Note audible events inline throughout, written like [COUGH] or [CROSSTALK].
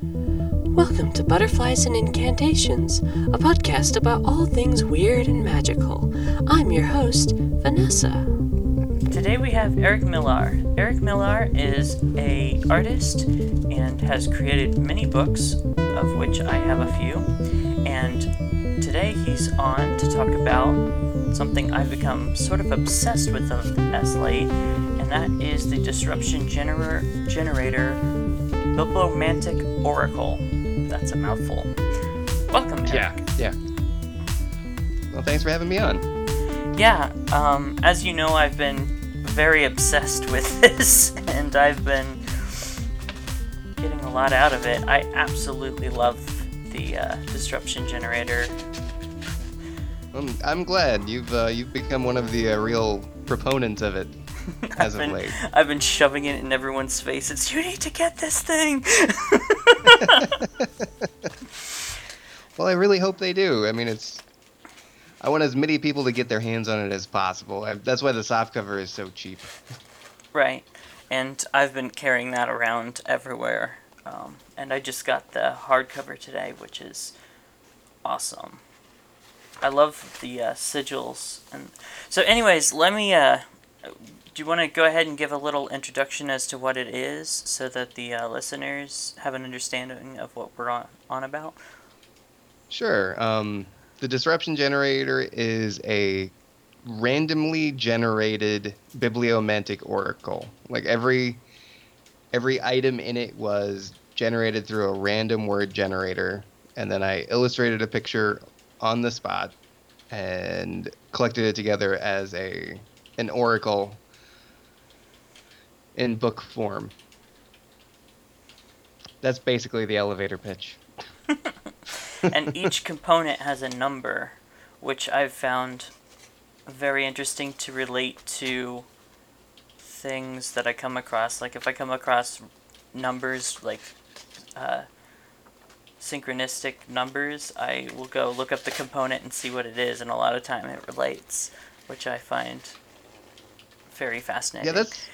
Welcome to Butterflies and Incantations, a podcast about all things weird and magical. I'm your host, Vanessa. Today we have Eric Millar. Eric Millar is a artist and has created many books, of which I have a few. And today he's on to talk about something I've become sort of obsessed with as late, and that is the disruption gener- generator Bibliomantic Oracle. That's a mouthful. Welcome, Eric. Yeah, yeah. Well, thanks for having me on. Yeah, um, as you know, I've been very obsessed with [LAUGHS] this, and I've been getting a lot out of it. I absolutely love the uh, disruption generator. Um, I'm glad you've uh, you've become one of the uh, real proponents of it [LAUGHS] as I've of been, late. I've been shoving it in everyone's faces. You need to get this thing. [LAUGHS] Well, I really hope they do. I mean, it's. I want as many people to get their hands on it as possible. I, that's why the soft cover is so cheap. [LAUGHS] right, and I've been carrying that around everywhere. Um, and I just got the hardcover today, which is awesome. I love the uh, sigils. And so, anyways, let me. Uh, do you want to go ahead and give a little introduction as to what it is, so that the uh, listeners have an understanding of what we're on, on about? Sure. Um, the disruption generator is a randomly generated bibliomantic oracle. Like every every item in it was generated through a random word generator, and then I illustrated a picture on the spot and collected it together as a an oracle in book form. That's basically the elevator pitch. [LAUGHS] and each component has a number, which I've found very interesting to relate to things that I come across. Like if I come across numbers like uh, synchronistic numbers, I will go look up the component and see what it is, and a lot of time it relates, which I find very fascinating. Yeah, that's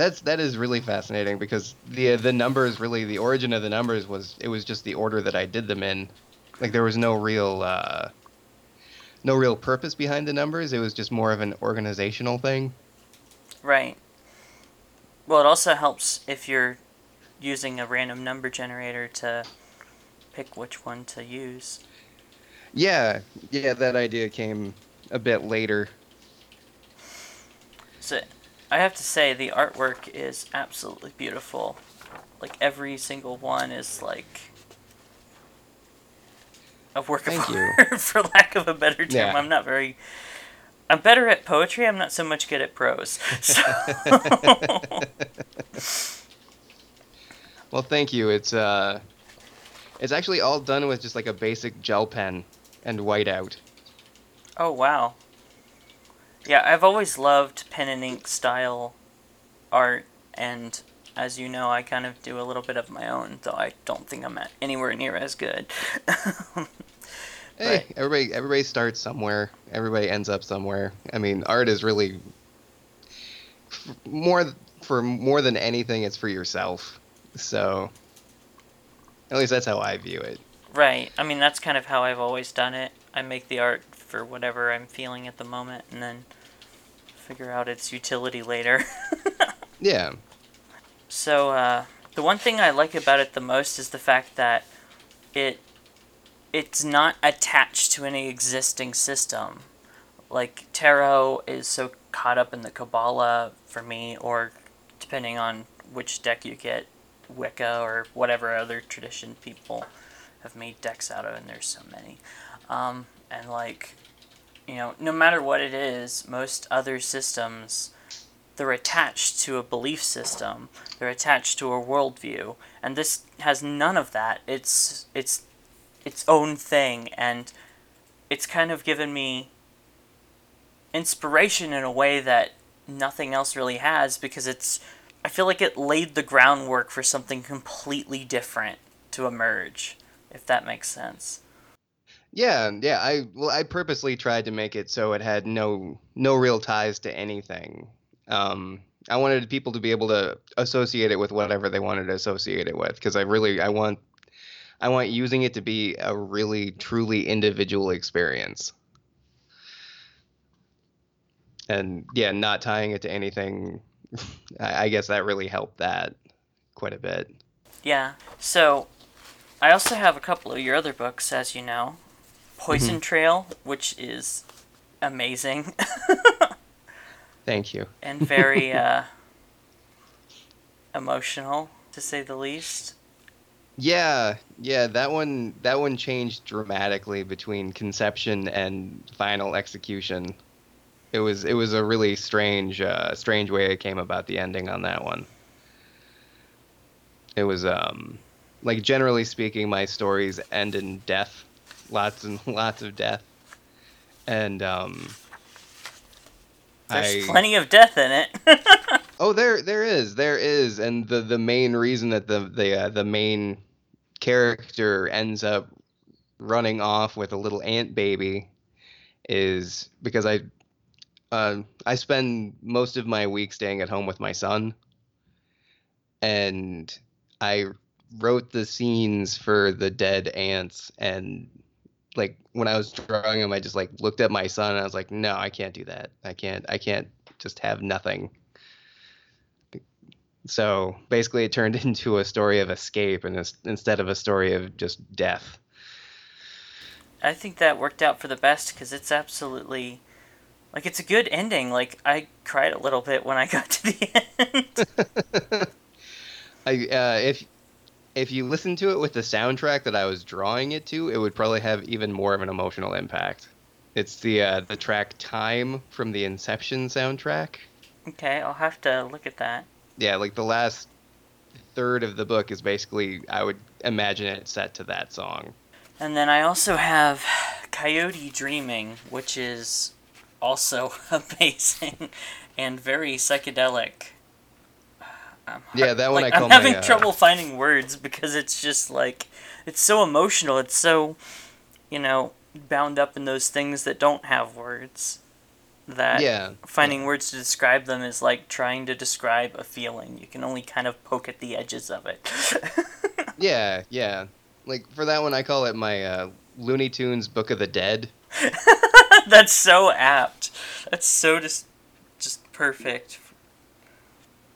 that's that is really fascinating because the the numbers really the origin of the numbers was it was just the order that I did them in. Like there was no real uh, no real purpose behind the numbers. It was just more of an organizational thing. Right. Well, it also helps if you're using a random number generator to pick which one to use. Yeah, yeah, that idea came a bit later. So, I have to say the artwork is absolutely beautiful. Like every single one is like a work Thank of you. art, [LAUGHS] for lack of a better term. Yeah. I'm not very. I'm better at poetry. I'm not so much good at prose. [LAUGHS] So, Well, thank you. It's uh, it's actually all done with just like a basic gel pen and whiteout. oh wow. Yeah, I've always loved pen and ink style art, and as you know, I kind of do a little bit of my own, though I don't think I'm at anywhere near as good. [LAUGHS] Hey, everybody everybody starts somewhere. Everybody ends up somewhere. I mean, art is really f- more for more than anything it's for yourself. So at least that's how I view it. Right. I mean, that's kind of how I've always done it. I make the art for whatever I'm feeling at the moment and then figure out its utility later. [LAUGHS] Yeah. so, uh, the one thing I like about it the most is the fact that it it's not attached to any existing system. Like tarot is so caught up in the Kabbalah for me or depending on which deck you get, Wicca or whatever other tradition people have made decks out of, and there's so many. Um, and like, you know, no matter what it is, most other systems, they're attached to a belief system. They're attached to a worldview, and this has none of that. It's it's its own thing, and it's kind of given me inspiration in a way that nothing else really has because it's I feel like it laid the groundwork for something completely different to emerge, if that makes sense. Yeah, yeah. I well, I purposely tried to make it so it had no no real ties to anything. Um, I wanted people to be able to associate it with whatever they wanted to associate it with, because I really I want I want using it to be a really truly individual experience. And yeah, not tying it to anything. [LAUGHS] I I guess that really helped that quite a bit. Yeah. So, I also have a couple of your other books, as you know. Poison Mm-hmm. Trail, which is amazing Thank you. [LAUGHS] and very [LAUGHS] uh, emotional, to say the least. Yeah, yeah, that one that one changed dramatically between conception and final execution. It was it was a really strange uh, strange way it came about the ending on that one. It was um like generally speaking my stories end in death. Lots and [LAUGHS] lots of death. And um There's I- plenty of death in it. [LAUGHS] Oh, there, there is, there is, and the the main reason that the the uh, the main character ends up running off with a little ant baby is because I, uh, I spend most of my week staying at home with my son, and I wrote the scenes for the dead ants, and like when I was drawing him, I just like looked at my son and I was like, no, I can't do that. I can't, I can't just have nothing. So basically, it turned [LAUGHS] into a story of escape, and instead of a story of just death. I think that worked out for the best because it's absolutely like it's a good ending. Like I cried a little bit when I [LAUGHS] got to the end. [LAUGHS] I uh, if if you listen to it with the soundtrack that I was drawing it to, it would probably have even more of an emotional impact. It's the uh, the track "Time" from the Inception soundtrack. okay, I'll have to look at that. Yeah, like the last third of the book is basically, I would imagine it set to that song. And then I also have Coyote Dreaming, which is also [LAUGHS] amazing and very psychedelic. I'm Yeah, that one like, I call I'm having my, uh, trouble finding words because it's just like it's so emotional. It's so you know bound up in those things that don't have words. That Yeah, finding words to describe them is like trying to describe a feeling. You can only kind of poke at the edges of it. [LAUGHS] yeah, yeah. Like for that one, I call it my uh, Looney Tunes Book of the Dead. [LAUGHS] That's so apt. That's so just just perfect.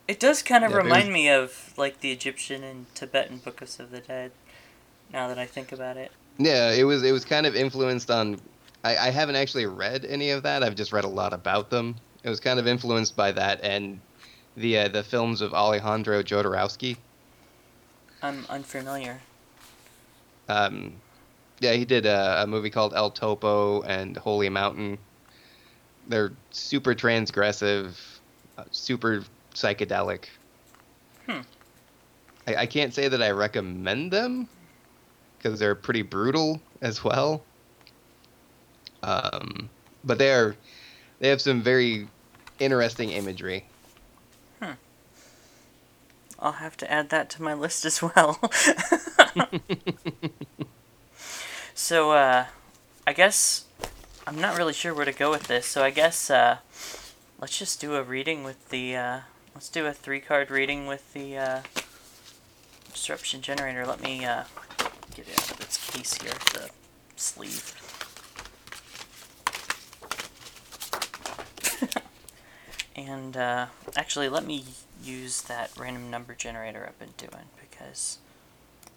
It does kind of Yeah, remind me of like the Egyptian and Tibetan books of the dead. Now that I think about it. Yeah, it was it was kind of influenced on. I, I haven't actually read any of that. I've just read a lot about them. It was kind of influenced by that and the uh, the films of Alejandro Jodorowsky. I'm unfamiliar. Um, yeah, he did a, a movie called El Topo and Holy Mountain. They're super transgressive, uh, super psychedelic. Hmm. I, I can't say that I recommend them because they're pretty brutal as well. Um, but they are they have some very interesting imagery. Hmm. I'll have to add that to my list as well. [LAUGHS] so, uh, I guess I'm not really sure where to go with this. So I guess uh, let's just do a reading with the. Uh, let's do a three card reading with the uh, disruption generator. Let me uh, get it out of its case here, the sleeve. [LAUGHS] and uh, actually, let me use that random number generator I've been doing because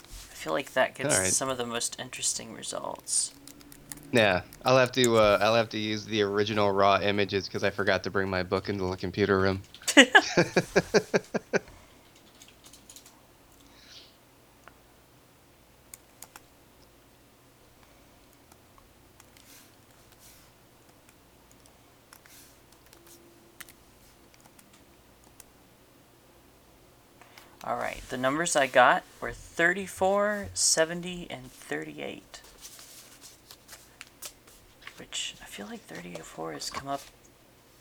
I feel like that gets Alright. some of the most interesting results. Yeah, I'll have to uh, I'll have to use the original raw images because I forgot to bring my book into the computer room. [LAUGHS] All right, the numbers I got were 34, 70, and 38. Which I feel like 34 has come up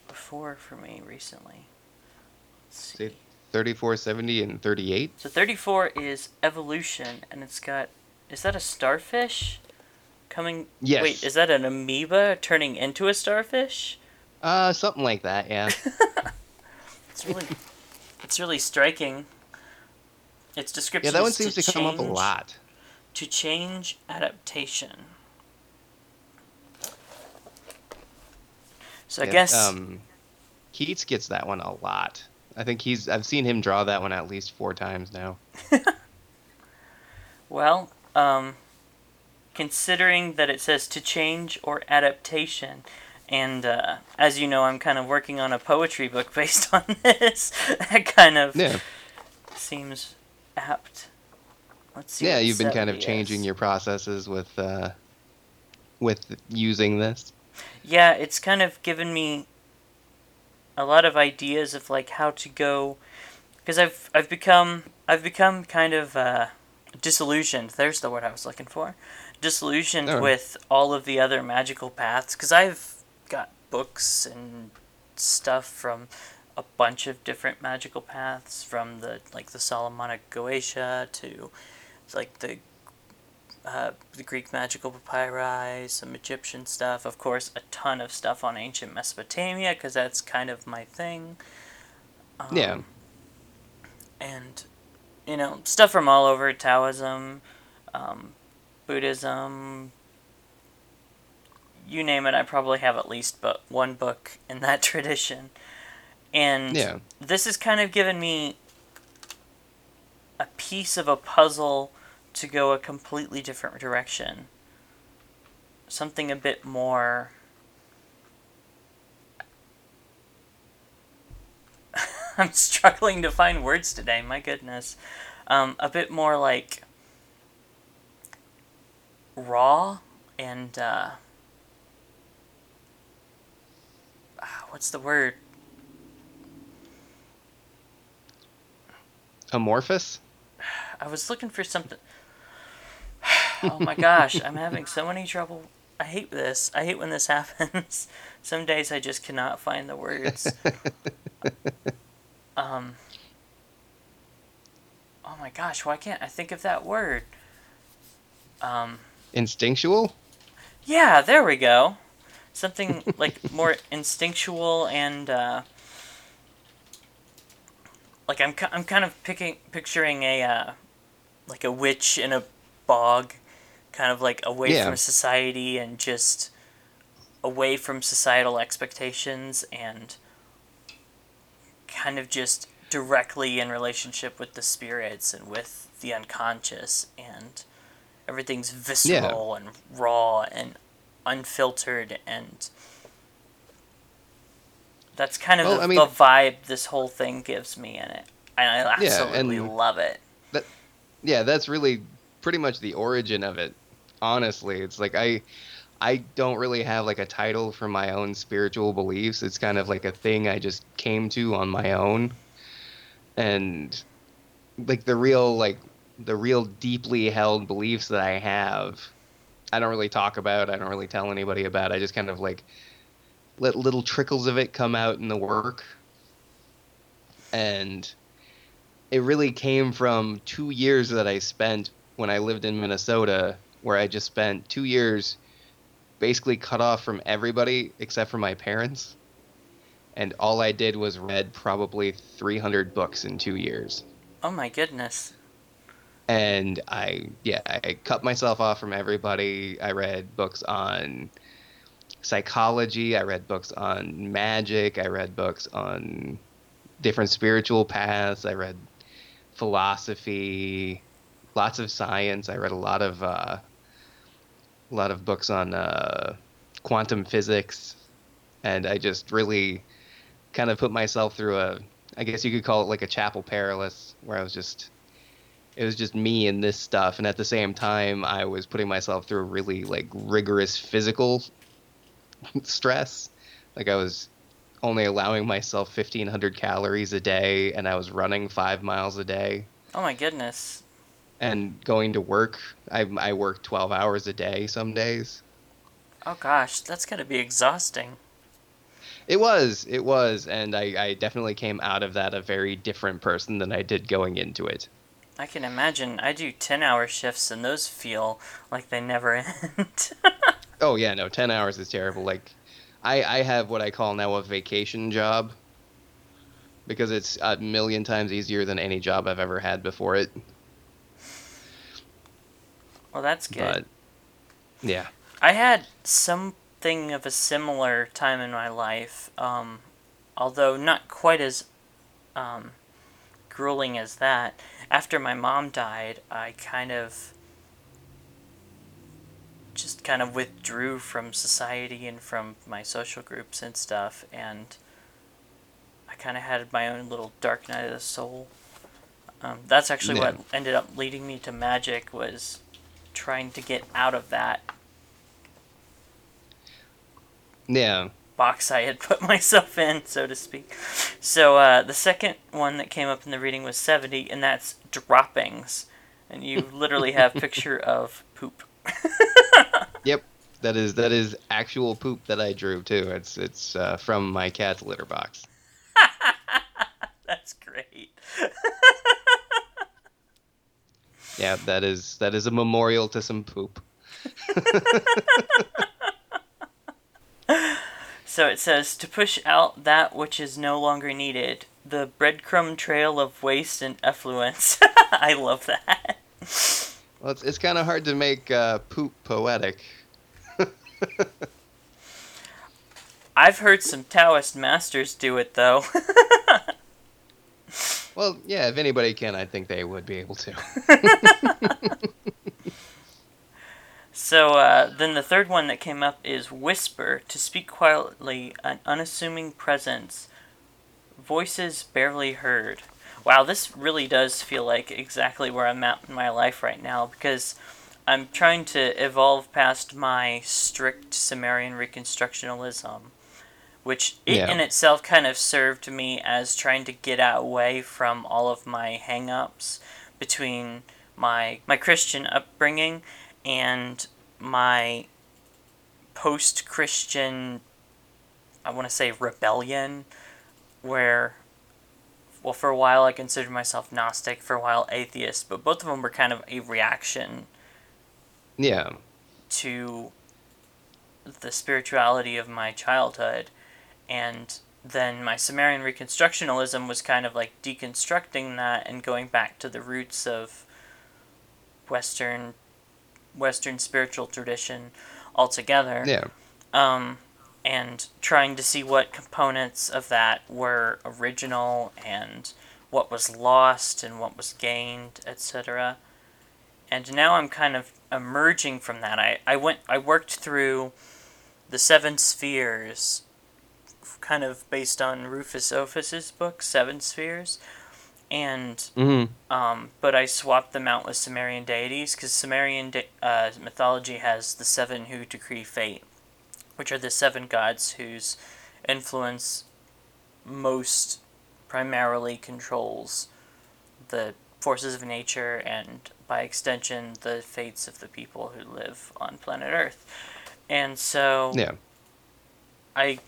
before for me recently. Let's See, see. 34, 70, and 38. So 34 is evolution, and it's got. Is that a starfish? Coming. Yes. Wait, is that an amoeba turning into a starfish? Uh, something like that. Yeah. [LAUGHS] It's really. it's really striking. Its yeah, that one seems to come up a lot. To change adaptation. So I guess um, Keats gets that one a lot. I think he's. I've seen him draw that one at least four times now. [LAUGHS] Well, um, considering that it says to change or adaptation, and uh, as you know, I'm kind of working on a poetry book [LAUGHS] based on this. that kind of Yeah, seems apt. Let's see. yeah. You've been kind of changing is. your processes with uh, with using this. Yeah, it's kind of given me a lot of ideas of like how to go, because I've I've become I've become kind of uh, disillusioned. There's the word I was looking for. Disillusioned Oh. with all of the other magical paths, because I've got books and stuff from a bunch of different magical paths, from the like the Solomonic Goetia to like the uh, the Greek magical papyri, some Egyptian stuff, of course, a ton of stuff on ancient Mesopotamia because that's kind of my thing. Um, Yeah. And, you know, stuff from all over Taoism, um, Buddhism, you name it, I probably have at least but one book in that [LAUGHS] tradition. And Yeah. this has kind of given me a piece of a puzzle to go a completely different direction. Something a bit more. [LAUGHS] I'm struggling to find words today, my goodness. Um, a bit more like raw and uh, ah, what's the word? Amorphous. [SIGHS] I was looking for something. Oh my gosh, I'm having so many trouble. I hate this. I hate when this [LAUGHS] happens. Some days I just cannot find the words. [LAUGHS] um. Oh my gosh, why can't I think of that word? Um. Instinctual. Yeah, there we go. Something like more [LAUGHS] instinctual and uh, like I'm I'm kind of picking picturing a uh, like a witch in a bog, kind of like away Yeah. from society and just away from societal expectations and kind of just directly in relationship with the spirits and with the unconscious and everything's visceral and raw and unfiltered and that's kind of Well, the, I mean- the vibe this whole thing gives me in it and i Yeah, absolutely and- love it yeah, that's really pretty much the origin of it. Honestly, it's like I I don't really have like a title for my own spiritual beliefs. It's kind of like a thing I just came to on my own. And like the real like the real deeply held beliefs that I have, I don't really talk about. I don't really tell anybody about. I just kind of like let little trickles of it come out in the work. And it really came from two years that I spent when I lived in Minnesota, where I just spent two years basically cut off from everybody except for my parents. And all I did was read probably 300 books in two years. oh my goodness And I, yeah, I cut myself off from everybody. I read books on psychology. I read books on magic. I read books on different spiritual paths. I read philosophy, lots of science. I read a lot of uh, a lot of books on uh, quantum physics, and I just really kind of put myself through a, I guess you could call it like a chapel perilous, where I was just, it was just me and this stuff, and at the same time I was putting myself through a really like rigorous physical [LAUGHS] stress, like I was only allowing myself 1500 calories a day and I was running 5 miles a day. Oh my goodness and going to work I I work 12 hours a day some days. oh gosh that's gotta be exhausting It was, it was and I I definitely came out of that a very different person than I did going into it. i can imagine i do 10 hour shifts and those feel like they never [LAUGHS] end Oh yeah, no, 10 hours is terrible. Like I I have what I call now a vacation job because it's a million times easier than any job I've ever had before it. Well, that's good. But yeah, I had something of a similar time in my life, um, although not quite as um, grueling as that. After my mom died, I kind of just kind of withdrew from society and from my social groups and stuff, and I kind of had my own little dark night of the soul. Um, that's actually Yeah. what ended up leading me to magic was trying to get out of that yeah. box I had [LAUGHS] put myself in, so to speak. So uh, the second one that came up in the reading was 70, and that's droppings. And you [LAUGHS] literally have picture of poop. [LAUGHS] Yep. That is that is actual poop that I drew too. It's it's uh, from my cat's litter box. That's great. Yeah, that is that is a memorial to some poop. [LAUGHS] So it says to push out that which is no longer needed, the breadcrumb trail of waste and effluence. [LAUGHS] I love that. Well, it's it's kind of hard to make uh, poop poetic. [LAUGHS] I've heard some Taoist masters do it though. Well, yeah, if anybody can, I think they would be able to. So uh, then the third one that came up is whisper to speak quietly, an unassuming presence, voices barely heard. Wow, this really does feel like exactly where I'm at in my life right now because I'm trying to evolve past my strict Sumerian Reconstructionalism, which it Yeah. in itself kind of served me as trying to get away from all of my hang-ups between my my Christian upbringing and my post-Christian I want to say rebellion where well for a while I considered myself gnostic for a while atheist but both of them were kind of a reaction yeah, to the spirituality of my childhood and then my Sumerian Reconstructionalism was kind of like deconstructing that and going back to the roots of Western Western spiritual tradition altogether. yeah, Um, and trying to see what components of that were original and what was lost and what was gained, etc. And now I'm kind of emerging from that. I, I went I worked through the seven spheres kind of based on Rufus Opus's book, Seven Spheres. And hmm um, but I swapped them out with Sumerian deities because Sumerian de- uh, mythology has the seven who decree fate, which are the seven gods whose influence most primarily controls the forces of nature and, by extension, the fates of the people who live on planet Earth. And so yeah, I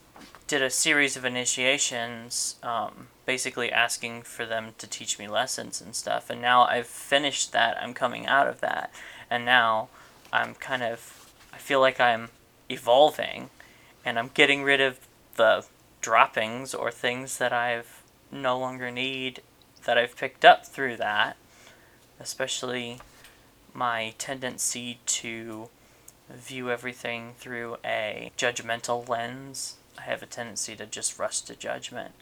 did a series of initiations, um, basically asking for them to teach me lessons and stuff. And now I've finished that. I'm coming out of that, and now I'm kind of. I feel like I'm evolving, and I'm getting rid of the droppings or things that I've no longer need that I've picked up through that, especially my tendency to view everything through a judgmental lens. I have a tendency to just rush to judgment,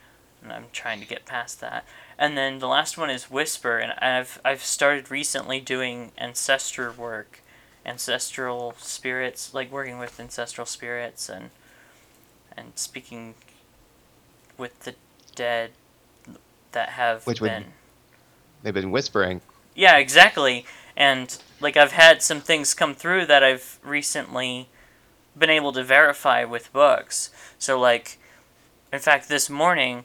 and I'm trying to get past that. And then the last one is whisper, and I've I've started recently doing ancestor work, ancestral spirits, like working with ancestral spirits and and speaking with the dead that have Which would- been they've been whispering. yeah, exactly. And like I've had some things come through that I've recently been able to verify with books. So like in fact this morning,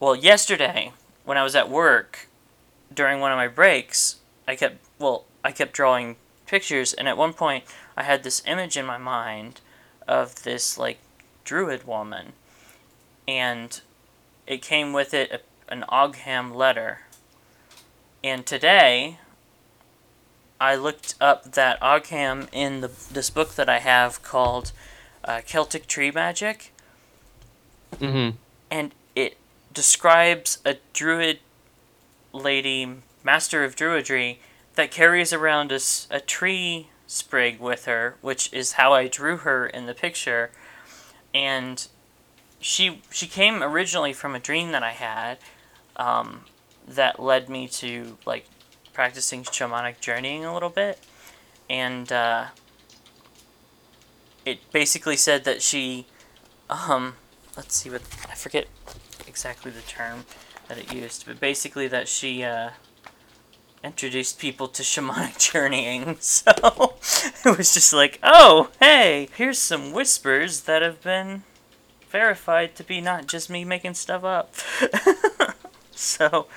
well yesterday when I was at work during one of my breaks, I kept well, I kept drawing pictures and at one point I had this image in my mind of this like druid woman and it came with it a, an Ogham letter. And today, I looked up that Ogham in the this book that I have called uh, Celtic Tree Magic, Mm-hmm. and it describes a druid lady, master of druidry, that carries around a tree sprig with her, which is how I drew her in the picture. And she she came originally from a dream that I had um, that led me to like practicing shamanic journeying a little bit, and uh, it basically said that she, um, let's see what I forget exactly the term that it used, but basically that she uh, introduced people to shamanic [LAUGHS] journeying. So [LAUGHS] it was just like, oh, hey, here's some whispers that have been verified to be not just me making stuff up. [LAUGHS] so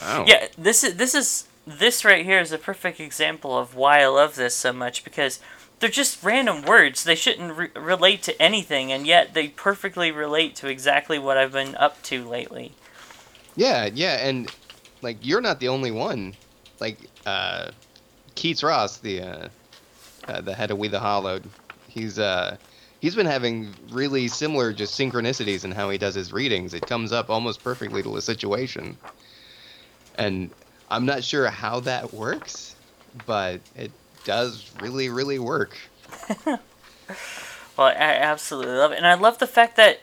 Wow. yeah, this is this is this right here is a perfect example of why I love this so much because they're just random words. They shouldn't re- relate to anything, and yet they perfectly relate to exactly what I've been up to lately. Yeah, yeah, and like you're not the only one. Like uh, Keats Ross, the uh, uh, the head of We the Hollowed, he's uh, he's been having really similar just synchronicities in how he does his readings. It comes up almost perfectly to the situation, and I'm not sure how that works, but it does really, really work. [LAUGHS] Well, I absolutely love it, and I love the fact that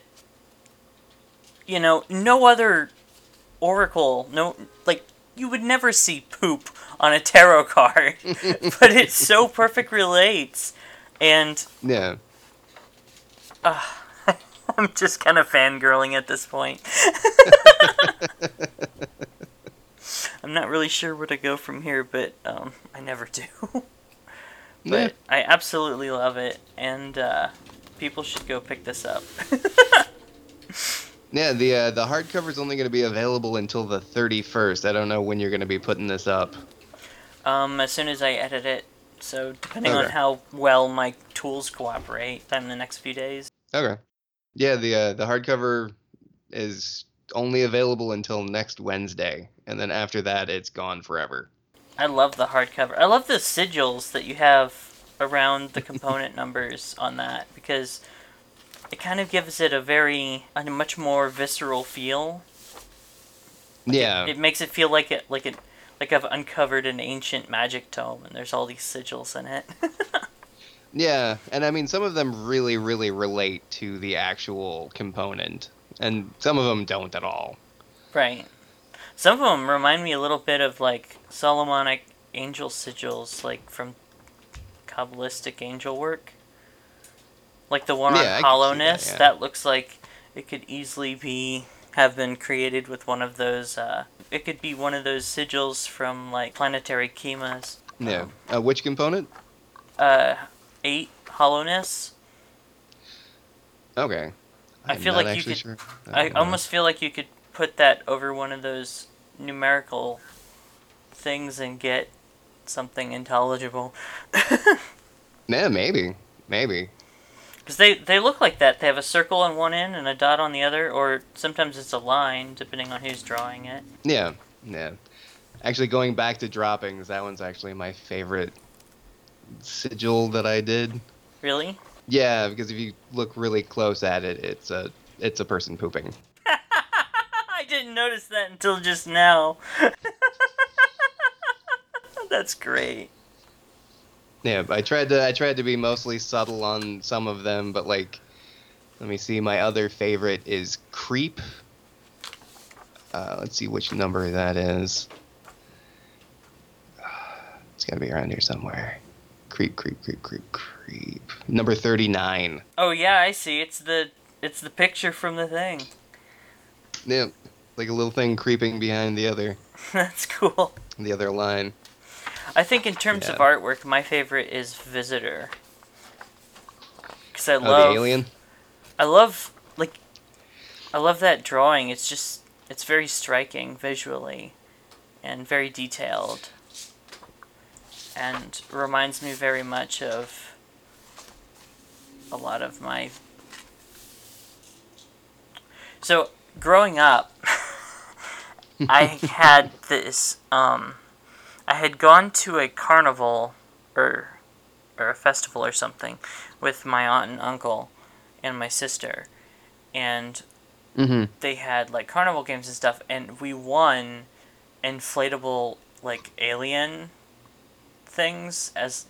you know no other oracle, no like you would never see poop on a tarot card, [LAUGHS] but it so perfect relates, and Yeah. Ah, [LAUGHS] I'm just kind of fangirling at this point. I'm not really sure where to go from here, but um, I never do. [LAUGHS] but Yeah. I absolutely love it, and uh, people should go pick this up. [LAUGHS] Yeah, the uh, the hardcover is only going to be available until the 31st. I don't know when you're going to be putting this up. um, as soon as I edit it, so depending on how well my tools cooperate, in the next few days. Okay. Yeah, the uh, the hardcover is only available until next Wednesday, and then after that, it's gone forever. I love the hardcover. I love the sigils that you have around the component [LAUGHS] numbers on that because it kind of gives it a very a much more visceral feel. Yeah, It makes it feel like it like it like I've uncovered an ancient magic tome and there's all these sigils in it. [LAUGHS] yeah, and I mean some of them really, really relate to the actual component, and some of them don't at all. right. Some of them remind me a little bit of like Solomonic angel sigils like from Kabbalistic angel work. Like the one Yeah, on can see that, hollowness, yeah. that looks like it could easily be have been created with one of those uh it could be one of those sigils from like planetary kameas. Yeah. Uh, which component? Uh eight hollowness. Okay. I I'm feel like you could- Sure. I don't almost feel like you could put that over one of those numerical things and get something intelligible. [LAUGHS] Yeah, maybe, maybe. Because they, they look like that. They have a circle on one end and a dot on the other, or sometimes it's a line, depending on who's drawing it. Yeah, yeah. Actually, going back to droppings, that one's actually my favorite sigil that I did. Really? Yeah, because if you look really close at it, it's a it's a person pooping. Didn't notice that until just now. [LAUGHS] That's great. Yeah, I tried to I tried to be mostly subtle on some of them, but like, let me see. My other favorite is creep. Uh, let's see which number that is. [SIGHS] It's gotta be around here somewhere. Creep, creep, creep, creep, creep. Number thirty-nine. Oh yeah, I see. It's the it's the picture from the thing. Yeah, like a little thing creeping behind the other [LAUGHS] That's cool. the other line. I think in terms of artwork, my favorite is Visitor. Because I Oh, love the alien. I love like I love that drawing. It's just it's very striking visually and very detailed. And reminds me very much of a lot of my So, growing up, [LAUGHS] I had this um I had gone to a carnival or or a festival or something with my aunt and uncle and my sister and Mm-hmm. they had like carnival games and stuff and we won inflatable like alien things as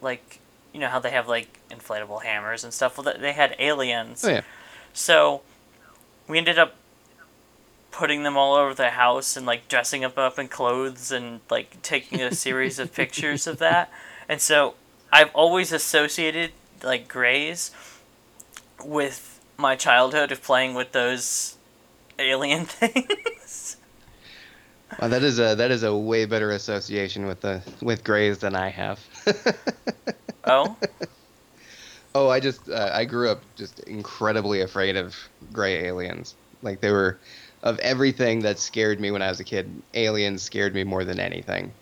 like you know how they have like inflatable hammers and stuff. Well, they had aliens. Oh yeah. So we ended up putting them all over the house and like dressing up up in clothes and like taking a series of pictures of that. And so I've always associated like Greys with my childhood of playing with those alien [LAUGHS] things. Well, that is a that is a way better association with the with Greys than I have. [LAUGHS] oh, oh, I just uh, I grew up just incredibly afraid of gray aliens. Like they were of everything that scared me when I was a kid. Aliens scared me more than anything.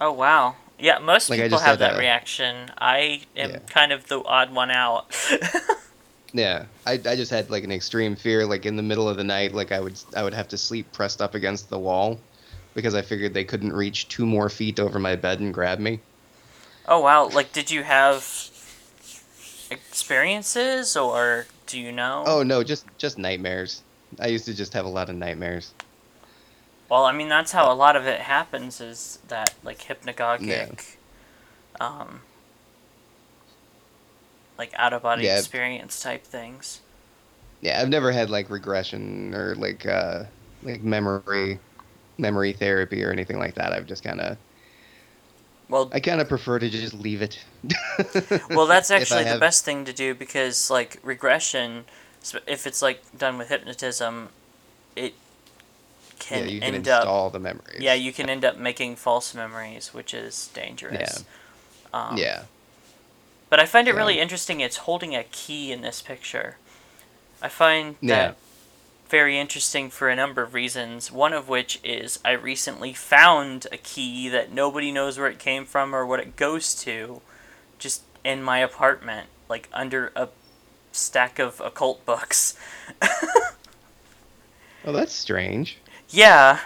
oh wow. Yeah, most Like, people have had that reaction. I am Yeah. kind of the odd one out. [LAUGHS] Yeah, I, I just had like an extreme fear. Like in the middle of the night, like I would I would have to sleep pressed up against the wall because I figured they couldn't reach two more feet over my bed and grab me. oh wow, like did you have experiences or do you know? Oh no, just just nightmares. I used to just have a lot of nightmares. Well, I mean that's how a lot of it happens is that like hypnagogic Yeah. um like out of body Yeah. experience type things. Yeah, I've never had like regression or like uh like memory memory therapy or anything like that. I've just kind of Well, I kind of prefer to just leave it. [LAUGHS] well that's actually the best thing to do because like regression sp- if it's like done with hypnotism it can, yeah, you can end up install the memories. yeah you can end up making false memories which is dangerous um, Yeah. But I find it Yeah. really interesting. It's holding a key in this picture. I find Yeah. that very interesting for a number of reasons. One of which is I recently found a key that nobody knows where it came from or what it goes to, just in my apartment, like under a stack of occult books. [LAUGHS] Oh, that's strange. Yeah.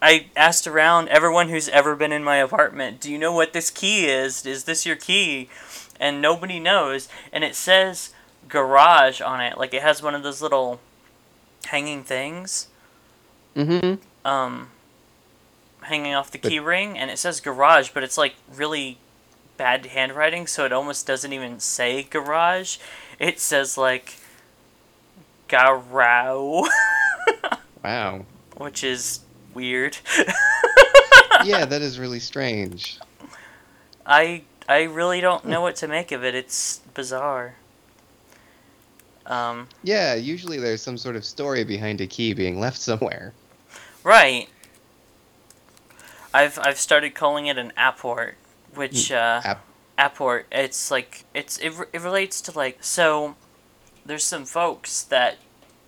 I asked around everyone who's ever been in my apartment, do you know what this key is? Is this your key? And nobody knows. And it says garage on it. Like it has one of those little hanging things Mm-hmm. um, hanging off the But- key ring. And it says garage, but it's like really bad handwriting, so it almost doesn't even say garage. It says like garau, Wow. which is weird. yeah, that is really strange. I I really don't know what to make of it. It's bizarre. Um, Yeah, usually there's some sort of story behind a key being left somewhere. right. I've I've started calling it an apport, which uh, App- apport. It's like it's it, it relates to like so. There's some folks that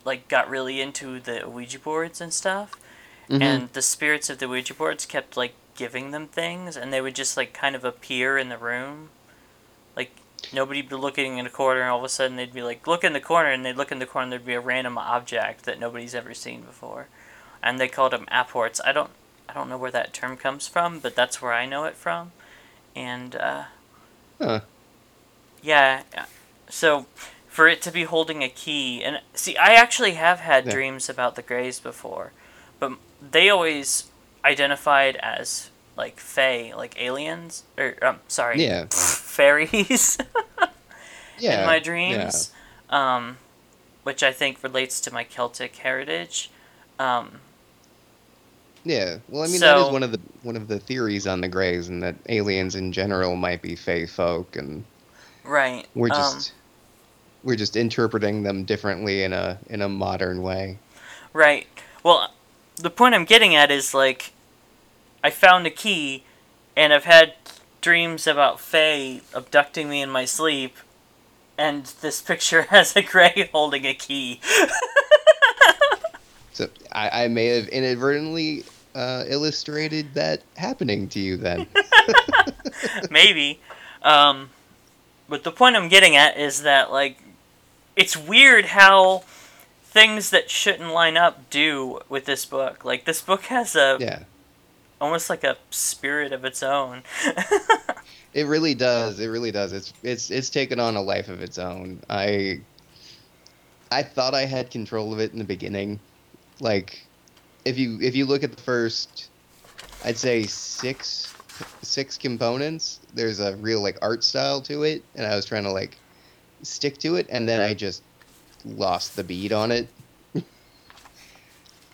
like got really into the Ouija boards and stuff, Mhm. and the spirits of the Ouija boards kept like giving them things, and they would just like kind of appear in the room. Like nobody'd be looking in a corner, and all of a sudden they'd be like, "Look in the corner," and they'd look in the corner, and there'd be a random object that nobody's ever seen before, and they called them apports. I don't, I don't know where that term comes from, but that's where I know it from, and uh, Huh. yeah, yeah. so for it to be holding a key, and see, I actually have had Yeah. dreams about the Greys before, but they always identified as like fae, like aliens, or um, sorry, Yeah. fairies [LAUGHS] Yeah. in my yeah. dreams, um, which I think relates to my Celtic heritage. Um, Yeah. Well, I mean that is one of the one of the theories on the Greys, and that aliens in general might be fey folk, and right. we're um, just we're just interpreting them differently in a in a modern way. Right. Well, the point I'm getting at is like, I found a key, and I've had dreams about fae abducting me in my sleep, and this picture [LAUGHS] has a Grey holding a key. [LAUGHS] So I, I may have inadvertently uh, illustrated that happening to you then. [LAUGHS] [LAUGHS] Maybe. Um, but the point I'm getting at is that, like, it's weird how things that shouldn't line up do with this book. Like, this book has a yeah. almost like a spirit of its own. [LAUGHS] It really does. It really does. It's it's it's taken on a life of its own. I I thought I had control of it in the beginning. Like if you if you look at the first I'd say 6 six components. There's a real like art style to it, and I was trying to like stick to it, and then I just lost the beat on it. [LAUGHS]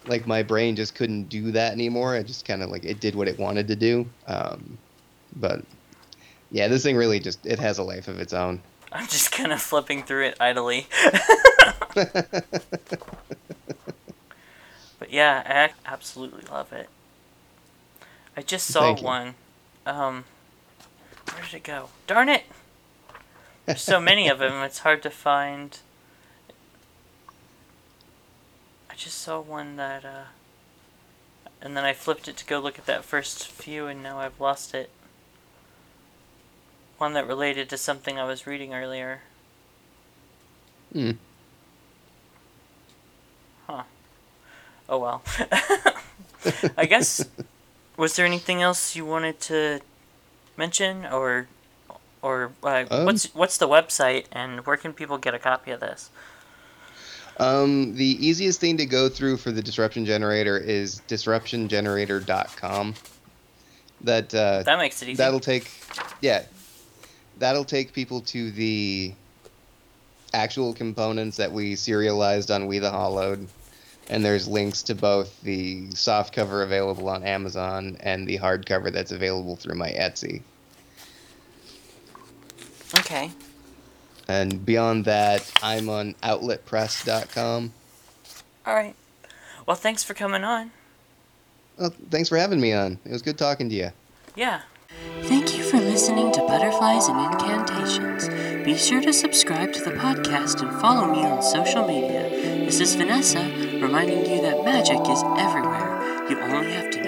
like my brain just couldn't do that anymore. I just kind of like it did what it wanted to do. Um, but yeah, this thing really just it has a life of its own. I'm just kind of flipping through it idly. [LAUGHS] [LAUGHS] but yeah, I absolutely love it. I just saw one. Um, where did it go? Darn it! There's so many of them, it's hard to find. I just saw one that, uh, and then I flipped it to go look at that first few, and now I've lost it. One that related to something I was reading earlier. Hmm. Huh. Oh well. [LAUGHS] I guess. Was there anything else you wanted to mention, or, or uh, Um. what's what's the website, and where can people get a copy of this? Um, the easiest thing to go through for the disruption generator is disruptiongenerator.com. That uh, That makes it easy. that'll take, yeah, that'll take people to the actual components that we serialized on We the Hollowed, and there's links to both the soft cover available on Amazon and the hardcover that's available through my Etsy. Okay. And beyond that, I'm on outletpress.com. All right. Well, thanks for coming on. Well, thanks for having me on. It was good talking to you. Yeah. Thank you for listening to Butterflies and Incantations. Be sure to subscribe to the podcast and follow me on social media. This is Vanessa reminding you that magic is everywhere. You only have to